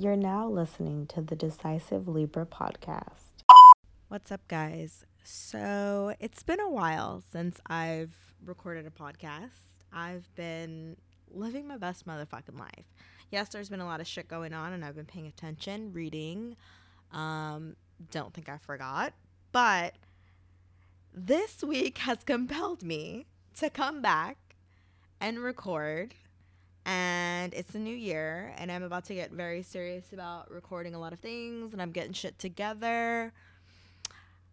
You're now listening to the Decisive Libra podcast. What's up, guys? So, it's been a while since I've recorded a podcast. I've been living my best motherfucking life. Yes, there's been a lot of shit going on, and I've been paying attention, reading. Um, don't think I forgot. But this week has compelled me to come back and record and it's a new year and i'm about to get very serious about recording a lot of things and i'm getting shit together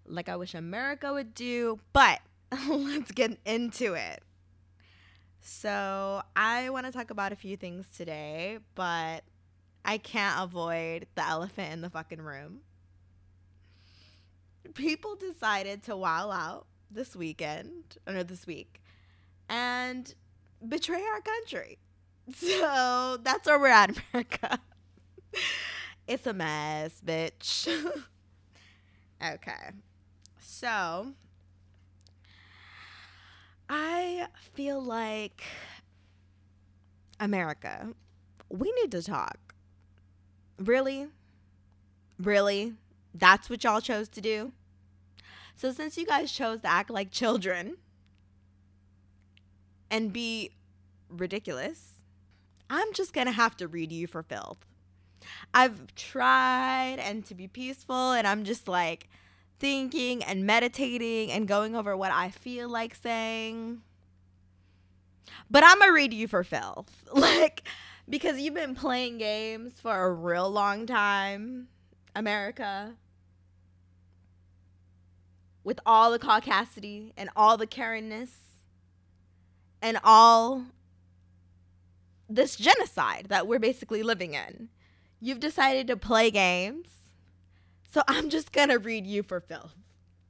like i wish america would do but let's get into it. So i want to talk about a few things today but i can't avoid the elephant in the fucking room. People decided to wow out this weekend or this week and betray our country so that's where we're at, America. it's a mess, bitch. okay. So I feel like America, we need to talk. Really? Really? That's what y'all chose to do? So, since you guys chose to act like children and be ridiculous, I'm just going to have to read you for filth. I've tried and to be peaceful, and I'm just like thinking and meditating and going over what I feel like saying. But I'm going to read you for filth. Like, because you've been playing games for a real long time, America. With all the caucasity and all the Karenness and all this genocide that we're basically living in. You've decided to play games. So I'm just to read you for filth.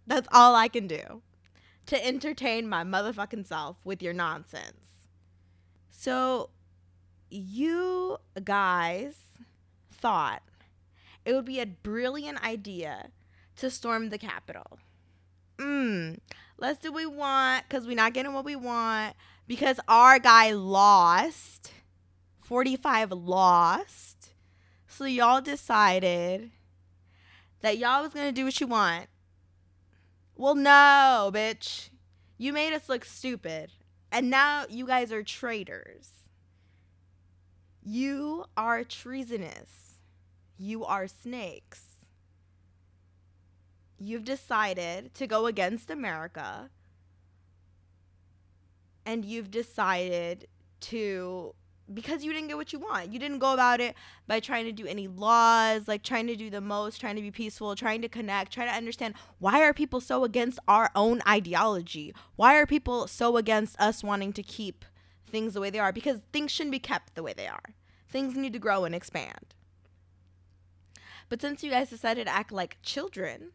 That's all I can do to entertain my motherfucking self with your nonsense. So, you guys thought it would be a brilliant idea to storm the Capitol. Mmm, let's do what we want because we're not getting what we want because our guy lost 45 lost. So y'all decided that y'all was going to do what you want. Well, no, bitch. You made us look stupid. And now you guys are traitors. You are treasonous. You are snakes. You've decided to go against America. And you've decided to because you didn't get what you want. You didn't go about it by trying to do any laws, like trying to do the most, trying to be peaceful, trying to connect, trying to understand why are people so against our own ideology? Why are people so against us wanting to keep things the way they are? Because things shouldn't be kept the way they are. Things need to grow and expand. But since you guys decided to act like children,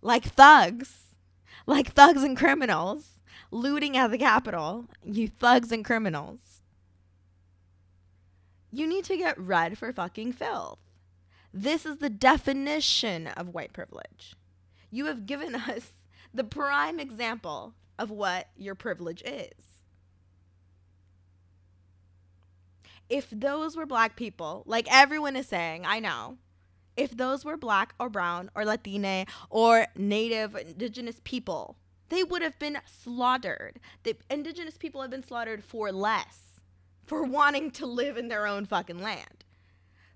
like thugs, like thugs and criminals, looting at the Capitol, you thugs and criminals you need to get read for fucking filth. This is the definition of white privilege. You have given us the prime example of what your privilege is. If those were black people, like everyone is saying, I know, if those were black or brown or Latina or native indigenous people, they would have been slaughtered. The indigenous people have been slaughtered for less for wanting to live in their own fucking land.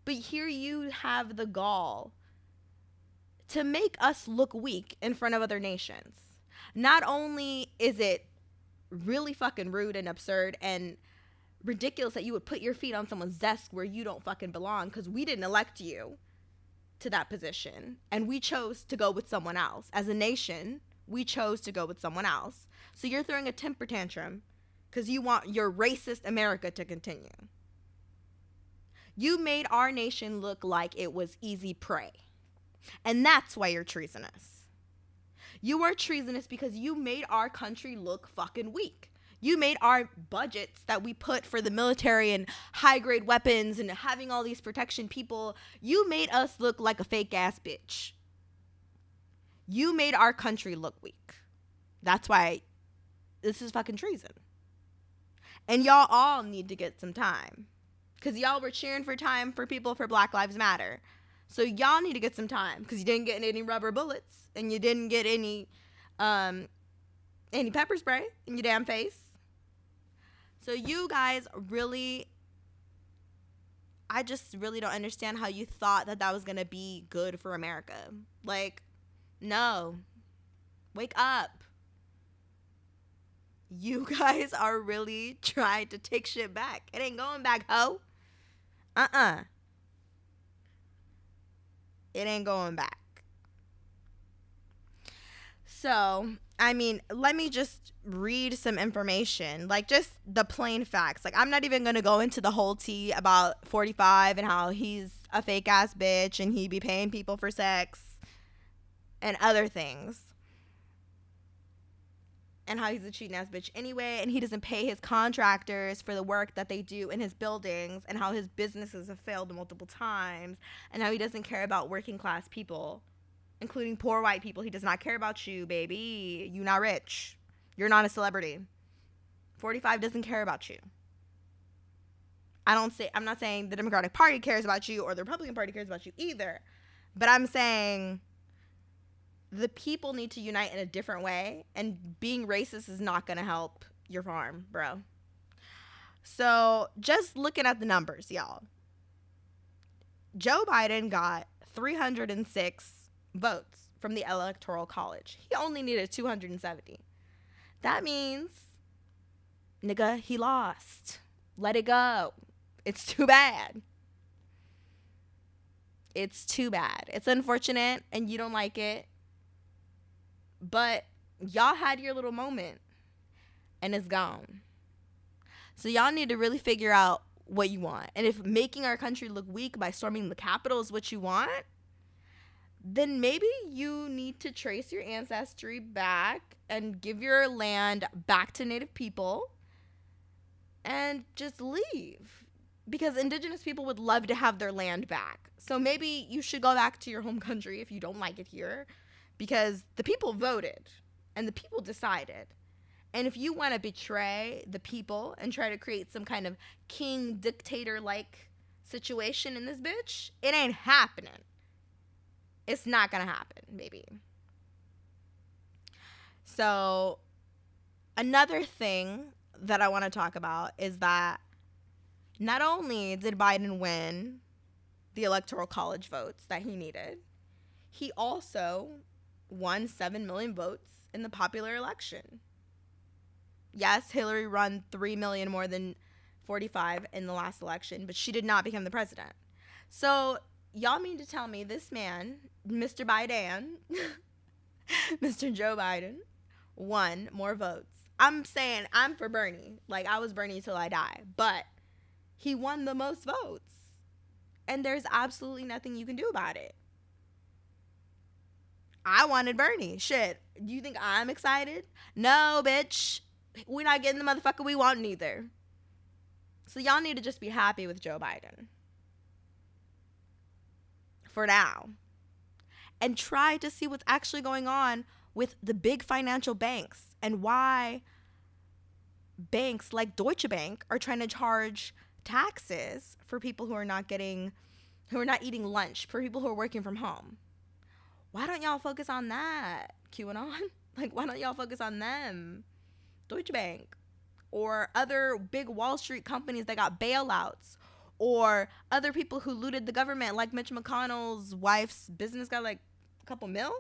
But here you have the gall to make us look weak in front of other nations. Not only is it really fucking rude and absurd and ridiculous that you would put your feet on someone's desk where you don't fucking belong because we didn't elect you to that position and we chose to go with someone else. As a nation, we chose to go with someone else. So you're throwing a temper tantrum because you want your racist America to continue. You made our nation look like it was easy prey. And that's why you're treasonous. You are treasonous because you made our country look fucking weak. You made our budgets that we put for the military and high grade weapons and having all these protection people, you made us look like a fake ass bitch. You made our country look weak. That's why this is fucking treason. And y'all all need to get some time. because y'all were cheering for time for people for Black Lives Matter. So y'all need to get some time because you didn't get any rubber bullets and you didn't get any um any pepper spray in your damn face. So you guys really I just really don't understand how you thought that that was going to be good for America. Like no. Wake up. You guys are really trying to take shit back. It ain't going back, ho. Uh-uh. It ain't going back. So, I mean, let me just read some information, like just the plain facts. Like, I'm not even gonna go into the whole tea about 45 and how he's a fake ass bitch and he be paying people for sex and other things. And how he's a cheating ass bitch anyway, and he doesn't pay his contractors for the work that they do in his buildings, and how his businesses have failed multiple times, and how he doesn't care about working class people including poor white people. He does not care about you, baby. You're not rich. You're not a celebrity. 45 doesn't care about you. I don't say I'm not saying the Democratic Party cares about you or the Republican Party cares about you either. But I'm saying the people need to unite in a different way and being racist is not going to help your farm, bro. So, just looking at the numbers, y'all. Joe Biden got 306 votes from the Electoral College. He only needed 270. That means, nigga, he lost. Let it go. It's too bad. It's too bad. It's unfortunate and you don't like it. But y'all had your little moment and it's gone. So y'all need to really figure out what you want. And if making our country look weak by storming the Capitol is what you want, then maybe you need to trace your ancestry back and give your land back to native people and just leave because indigenous people would love to have their land back. So maybe you should go back to your home country if you don't like it here because the people voted and the people decided. And if you want to betray the people and try to create some kind of king dictator like situation in this bitch, it ain't happening. It's not going to happen, maybe. So, another thing that I want to talk about is that not only did Biden win the electoral college votes that he needed, he also won 7 million votes in the popular election. Yes, Hillary won 3 million more than 45 in the last election, but she did not become the president. So, y'all mean to tell me this man Mr. Biden, Mr. Joe Biden, won more votes. I'm saying I'm for Bernie. Like I was Bernie till I die. But he won the most votes. And there's absolutely nothing you can do about it. I wanted Bernie. Shit. Do you think I'm excited? No, bitch. We're not getting the motherfucker we want neither. So y'all need to just be happy with Joe Biden. For now and try to see what's actually going on with the big financial banks and why banks like Deutsche Bank are trying to charge taxes for people who are not getting who are not eating lunch, for people who are working from home. Why don't y'all focus on that, QAnon? Like why don't y'all focus on them? Deutsche Bank or other big Wall Street companies that got bailouts or other people who looted the government like Mitch McConnell's wife's business got like a couple mil?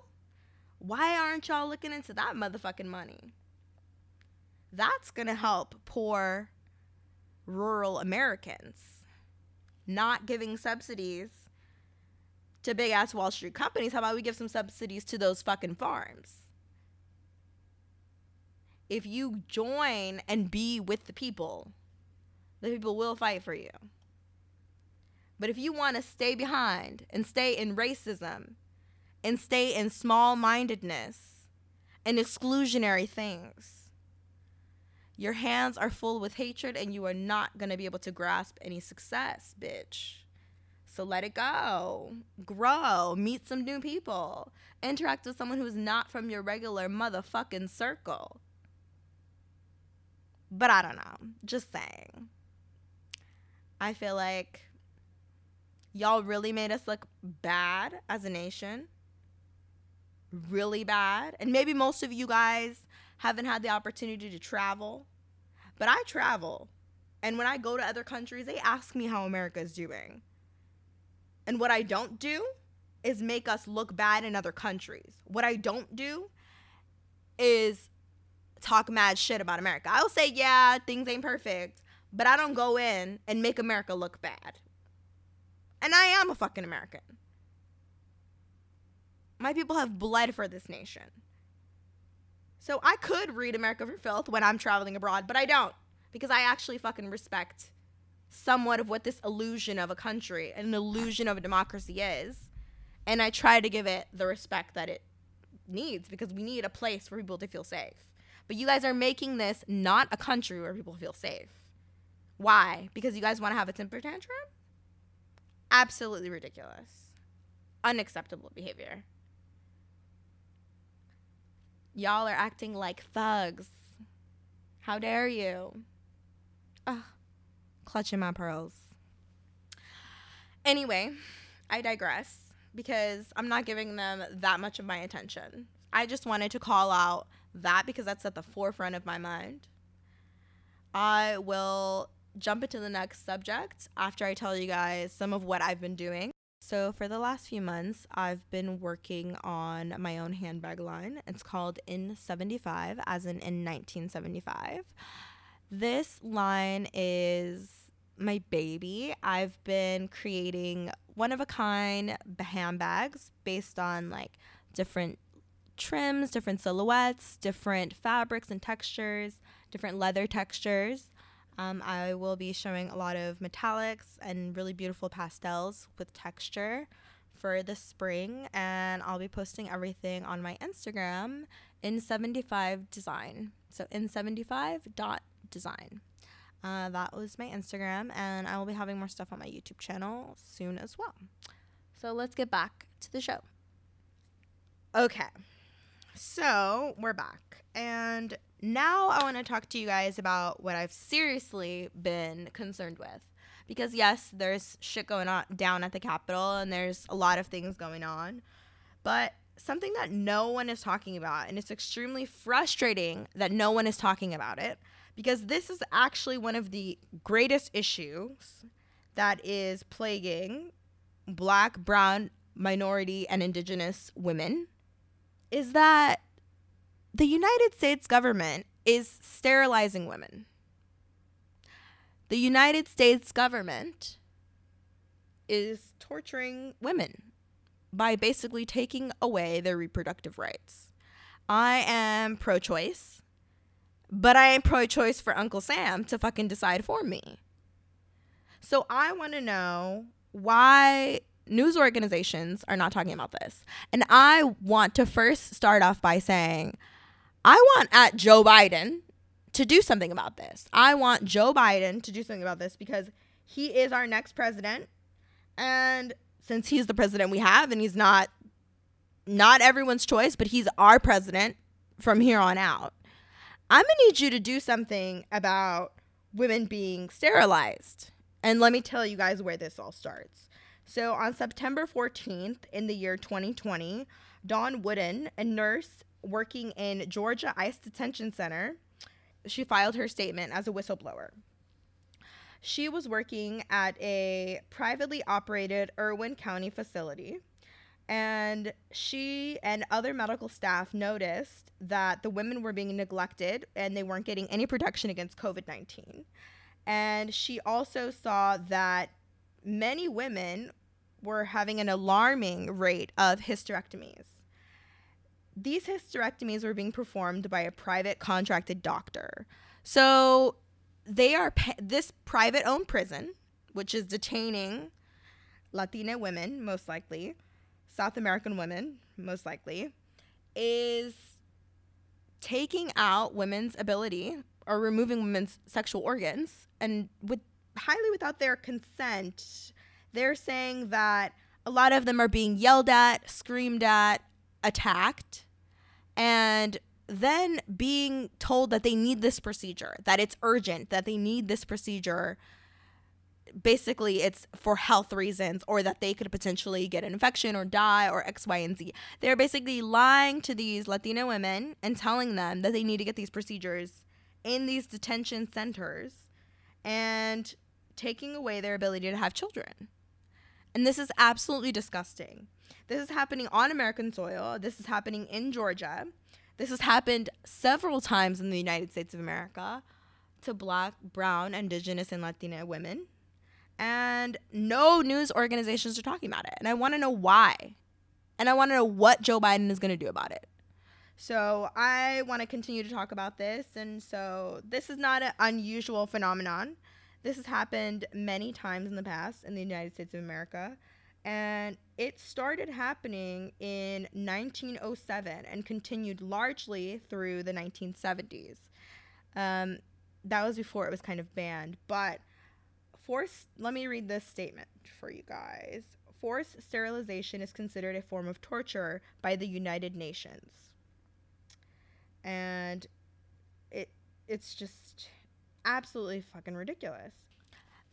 Why aren't y'all looking into that motherfucking money? That's to help poor rural Americans. Not giving subsidies to big ass Wall Street companies. How about we give some subsidies to those fucking farms? If you join and be with the people, the people will fight for you. But if you want to stay behind and stay in racism and stay in small mindedness and exclusionary things. Your hands are full with hatred and you are not going to be able to grasp any success, bitch. So let it go. Grow. Meet some new people. Interact with someone who's not from your regular motherfucking circle. But I don't know. Just saying. I feel like y'all really made us look bad as a nation. Really bad. And maybe most of you guys haven't had the opportunity to travel, but I travel. And when I go to other countries, they ask me how America is doing. And what I don't do is make us look bad in other countries. What I don't do is talk mad shit about America. I'll say, yeah, things ain't perfect, but I don't go in and make America look bad. And I am a fucking American. My people have bled for this nation. So I could read America for Filth when I'm traveling abroad, but I don't because I actually fucking respect somewhat of what this illusion of a country, an illusion of a democracy is. And I try to give it the respect that it needs because we need a place for people to feel safe. But you guys are making this not a country where people feel safe. Why? Because you guys want to have a temper tantrum? Absolutely ridiculous. Unacceptable behavior. Y'all are acting like thugs. How dare you? Ugh, clutching my pearls. Anyway, I digress because I'm not giving them that much of my attention. I just wanted to call out that because that's at the forefront of my mind. I will jump into the next subject after I tell you guys some of what I've been doing. So, for the last few months, I've been working on my own handbag line. It's called In 75, as in in 1975. This line is my baby. I've been creating one of a kind handbags based on like different trims, different silhouettes, different fabrics and textures, different leather textures. Um, I will be showing a lot of metallics and really beautiful pastels with texture for the spring, and I'll be posting everything on my Instagram in 75 design. So in 75 dot design. Uh, that was my Instagram, and I will be having more stuff on my YouTube channel soon as well. So let's get back to the show. Okay, so we're back, and now I want to talk to you guys about what I've seriously been concerned with. Because yes, there's shit going on down at the Capitol, and there's a lot of things going on, but something that no one is talking about, and it's extremely frustrating that no one is talking about it because this is actually one of the greatest issues that is plaguing black, brown, minority, and indigenous women is that the United States government is sterilizing women. The United States government is torturing women by basically taking away their reproductive rights. I am pro choice. But I ain't pro choice for Uncle Sam to fucking decide for me. So I want to know why news organizations are not talking about this. And I want to first start off by saying, I want at Joe Biden to do something about this. I want Joe Biden to do something about this because he is our next president. And since he's the president we have and he's not not everyone's choice, but he's our president from here on out. I'm going to need you to do something about women being sterilized. And let me tell you guys where this all starts. So, on September 14th in the year 2020, Dawn Wooten, a nurse working in Georgia ICE Detention Center, she filed her statement as a whistleblower. She was working at a privately operated Irwin County facility and she and other medical staff noticed that the women were being neglected and they weren't getting any protection against COVID 19. And she also saw that many women were having an alarming rate of hysterectomies. These hysterectomies were being performed by a private contracted doctor. So they are this private owned prison, which is detaining Latina women, most likely, South American women, most likely, is taking out women's ability or removing women's sexual organs and with highly without their consent. They're saying that a lot of them are being yelled at, screamed at, attacked, and then being told that they need this procedure, that it's urgent, that they need this procedure basically it's for health reasons or that they could potentially get an infection or die or X, Y, and Z. They're basically lying to these Latina women and telling them that they need to get these procedures in these detention centers and taking away their ability to have children. And this is absolutely disgusting. This is happening on American soil. This is happening in Georgia. This has happened several times in the United States of America to black, brown, indigenous, and Latina women. And no news organizations are talking about it. And I want to know why. And I want to know what Joe Biden is going to do about it. So I want to continue to talk about this. And so this is not an unusual phenomenon. This has happened many times in the past in the United States of America. And it started happening in 1907 and continued largely through the 1970s. Um, that was before it was kind of banned. But forced, let me read this statement for you guys. Forced sterilization is considered a form of torture by the United Nations. And it it's just absolutely fucking ridiculous.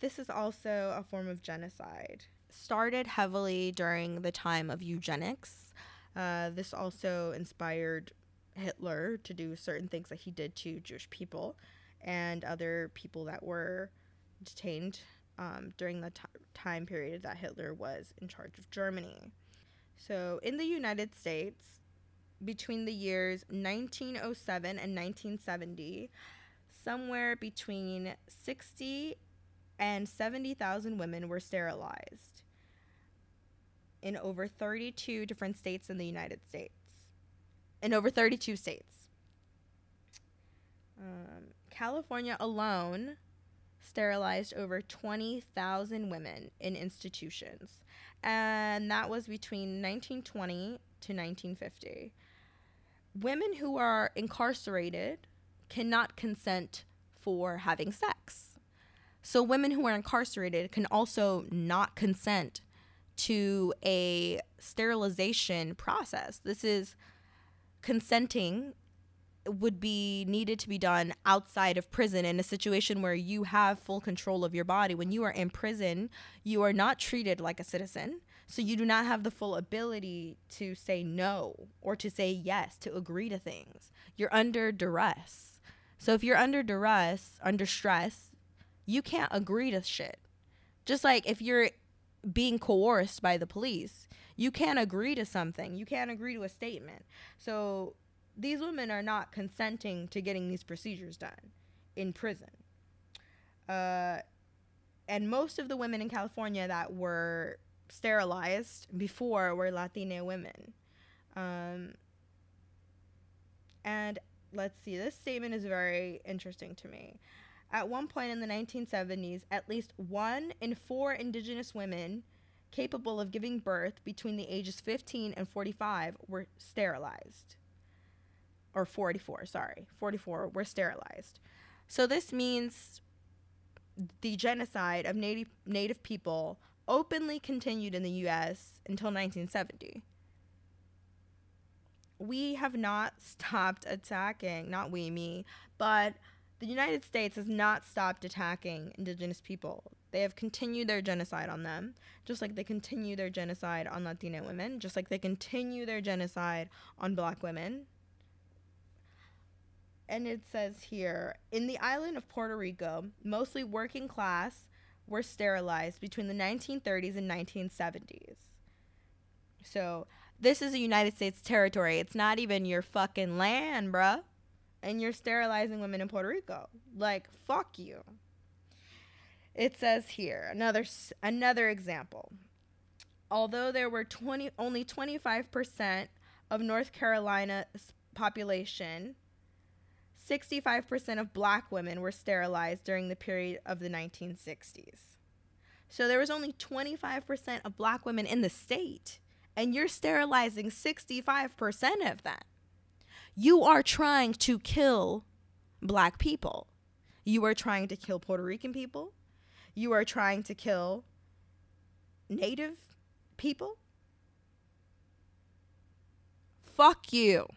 This is also a form of genocide. Started heavily during the time of eugenics. Uh, this also inspired Hitler to do certain things that he did to Jewish people and other people that were detained um, during the t- time period that Hitler was in charge of Germany. So, in the United States, between the years 1907 and 1970, somewhere between 60 and 70,000 women were sterilized in over 32 different states in the United States. In over 32 states. Um, California alone sterilized over 20,000 women in institutions. And that was between 1920 to 1950. Women who are incarcerated cannot consent for having sex. So, women who are incarcerated can also not consent to a sterilization process. This is consenting would be needed to be done outside of prison in a situation where you have full control of your body. When you are in prison, you are not treated like a citizen. So you do not have the full ability to say no or to say yes, to agree to things. You're under duress. So if you're under duress, under stress, you can't agree to shit. Just like if you're being coerced by the police, you can't agree to something. You can't agree to a statement. So these women are not consenting to getting these procedures done in prison. Uh, and most of the women in California that were sterilized before were Latina women. Um, and let's see, this statement is very interesting to me. At one point in the 1970s, at least one in four indigenous women capable of giving birth between the ages 15 and 45 were sterilized or 44, sorry, 44 were sterilized. So this means the genocide of native native people openly continued in the US until 1970. We have not stopped attacking, not we, me, but the United States has not stopped attacking indigenous people. They have continued their genocide on them, just like they continue their genocide on Latina women, just like they continue their genocide on black women, and it says here in the island of Puerto Rico, mostly working class were sterilized between the 1930s and 1970s. So, this is a United States territory. It's not even your fucking land, bruh. And you're sterilizing women in Puerto Rico. Like, fuck you. It says here another another example. Although there were 20 only 25% of North Carolina's population 65% of black women were sterilized during the period of the 1960s. So there was only 25% of black women in the state, and you're sterilizing 65% of that. You are trying to kill black people. You are trying to kill Puerto Rican people. You are trying to kill native people. Fuck you.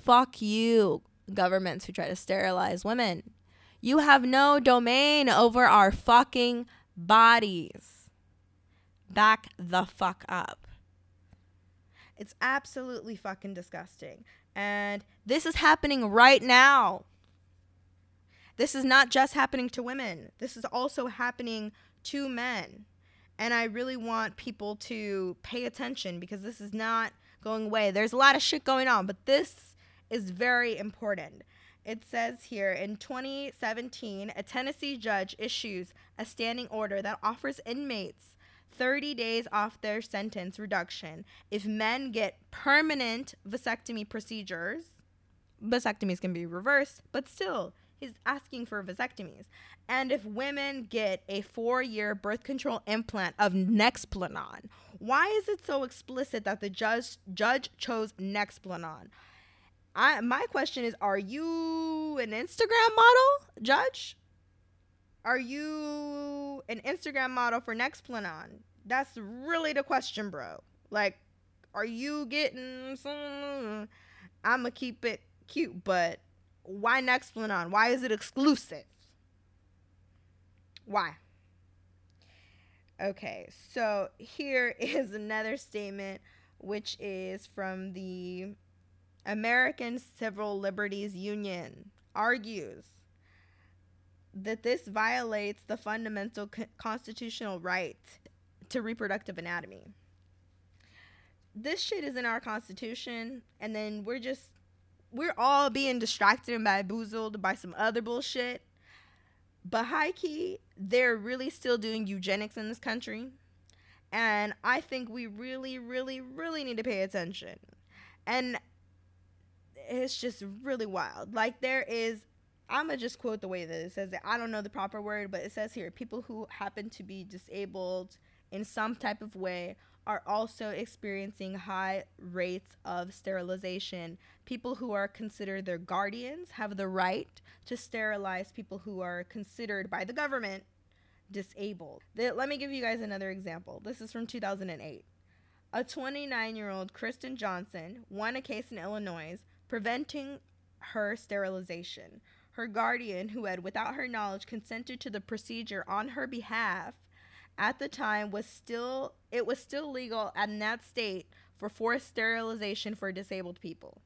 Fuck you, governments who try to sterilize women. You have no domain over our fucking bodies. Back the fuck up. It's absolutely fucking disgusting. And this is happening right now. This is not just happening to women, this is also happening to men. And I really want people to pay attention because this is not going away. There's a lot of shit going on, but this is very important. It says here in 2017, a Tennessee judge issues a standing order that offers inmates 30 days off their sentence reduction if men get permanent vasectomy procedures. Vasectomies can be reversed, but still, he's asking for vasectomies. And if women get a four year birth control implant of Nexplanon, why is it so explicit that the judge, judge chose Nexplanon? I, my question is Are you an Instagram model, judge? Are you an Instagram model for Next Nexplanon? That's really the question, bro. Like, are you getting some? I'm gonna keep it cute, but why Next Nexplanon? Why is it exclusive? Why? Okay, so here is another statement, which is from the American Civil Liberties Union, argues that this violates the fundamental co- constitutional right to reproductive anatomy. This shit is in our constitution, and then we're just we're all being distracted and bamboozled by some other bullshit. But high key, they're really still doing eugenics in this country. And I think we really, really, really need to pay attention. And it's just really wild. Like there is I'm gonna just quote the way that it says it. I don't know the proper word, but it says here people who happen to be disabled in some type of way are also experiencing high rates of sterilization. People who are considered their guardians have the right to sterilize people who are considered by the government disabled. The, let me give you guys another example. This is from 2008. A 29 year old Kristen Johnson won a case in Illinois preventing her sterilization. Her guardian, who had, without her knowledge, consented to the procedure on her behalf, at the time was still it was still legal in that state for forced sterilization for disabled people.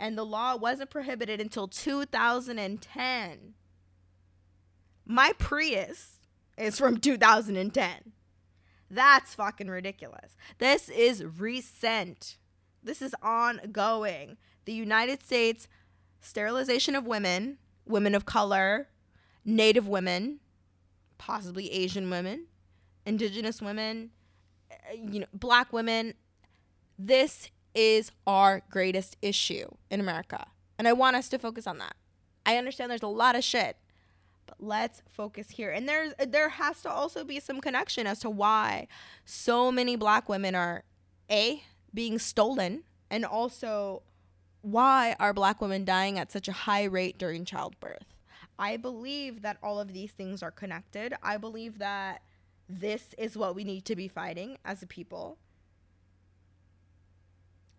And the law wasn't prohibited until 2010. My Prius is from 2010. That's fucking ridiculous. This is recent. This is ongoing. The United States sterilization of women, women of color, native women, possibly Asian women, indigenous women, uh, you know, black women. This is our greatest issue in America. And I want us to focus on that. I understand there's a lot of shit, but let's focus here. And there's there has to also be some connection as to why so many black women are a being stolen and also why are black women dying at such a high rate during childbirth. I believe that all of these things are connected. I believe that this is what we need to be fighting as a people.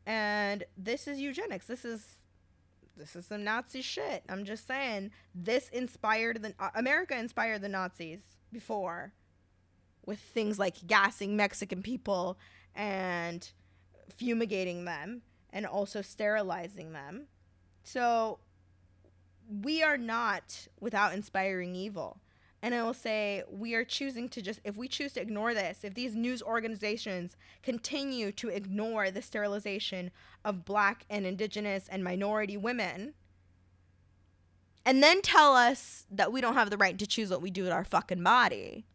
And this is eugenics. This is this is some Nazi shit. I'm just saying this inspired the uh, America inspired the Nazis before with things like gassing Mexican people and fumigating them and also sterilizing them. So we are not without inspiring evil. And I will say, we are choosing to just, if we choose to ignore this, if these news organizations continue to ignore the sterilization of black and indigenous and minority women, and then tell us that we don't have the right to choose what we do with our fucking body,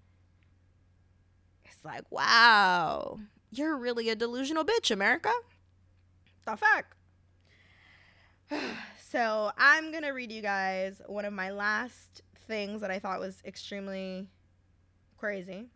it's like, wow, you're really a delusional bitch, America. The fuck. So I'm going to read you guys one of my last things that I thought was extremely crazy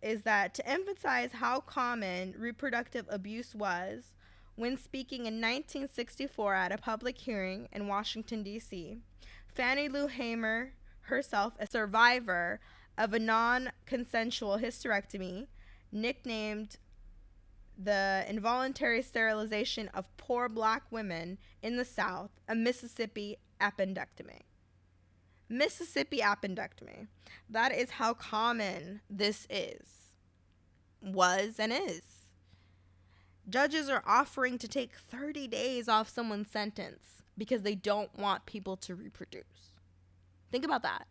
is that to emphasize how common reproductive abuse was when speaking in 1964 at a public hearing in Washington, D.C., Fannie Lou Hamer, herself a survivor of a non consensual hysterectomy, nicknamed the involuntary sterilization of poor black women in the South, a Mississippi appendectomy. Mississippi appendectomy. That is how common this is, was, and is. Judges are offering to take 30 days off someone's sentence because they don't want people to reproduce. Think about that.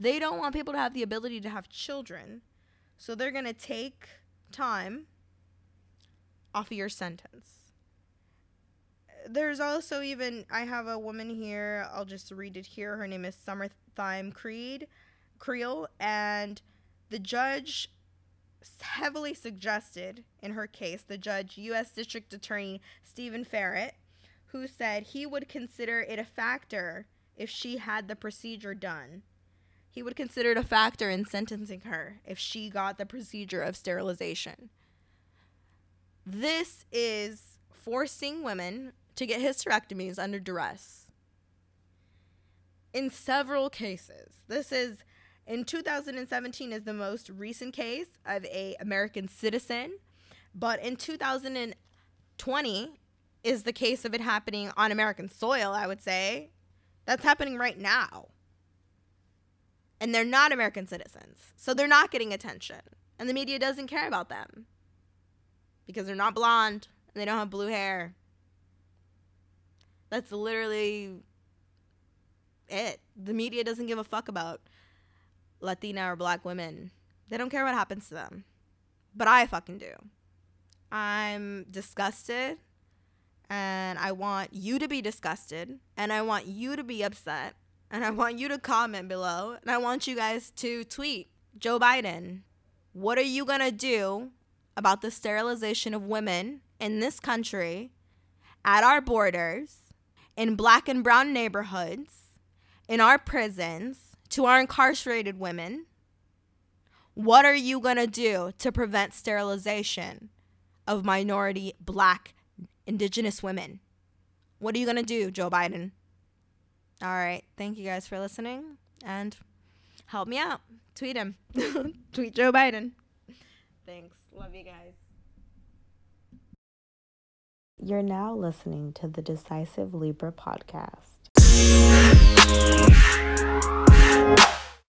They don't want people to have the ability to have children. So they're going to take time off of your sentence. There's also even, I have a woman here, I'll just read it here. Her name is Summer Thyme Creed, Creel, and the judge heavily suggested in her case, the judge, U.S. District Attorney Stephen Farrett, who said he would consider it a factor if she had the procedure done. He would consider it a factor in sentencing her if she got the procedure of sterilization. This is forcing women to get hysterectomies under duress. In several cases, this is in 2017 is the most recent case of a American citizen, but in 2020 is the case of it happening on American soil, I would say. That's happening right now. And they're not American citizens. So they're not getting attention. And the media doesn't care about them because they're not blonde and they don't have blue hair. That's literally it. The media doesn't give a fuck about Latina or black women. They don't care what happens to them. But I fucking do. I'm disgusted and I want you to be disgusted and I want you to be upset and I want you to comment below and I want you guys to tweet Joe Biden. What are you going to do about the sterilization of women in this country at our borders in black and brown neighborhoods in our prisons to our incarcerated women, what are you going to do to prevent sterilization of minority black indigenous women? What are you going to do, Joe Biden? All right. Thank you guys for listening and help me out. Tweet him. Tweet Joe Biden. Thanks. Love you guys. You're now listening to the Decisive Libra podcast.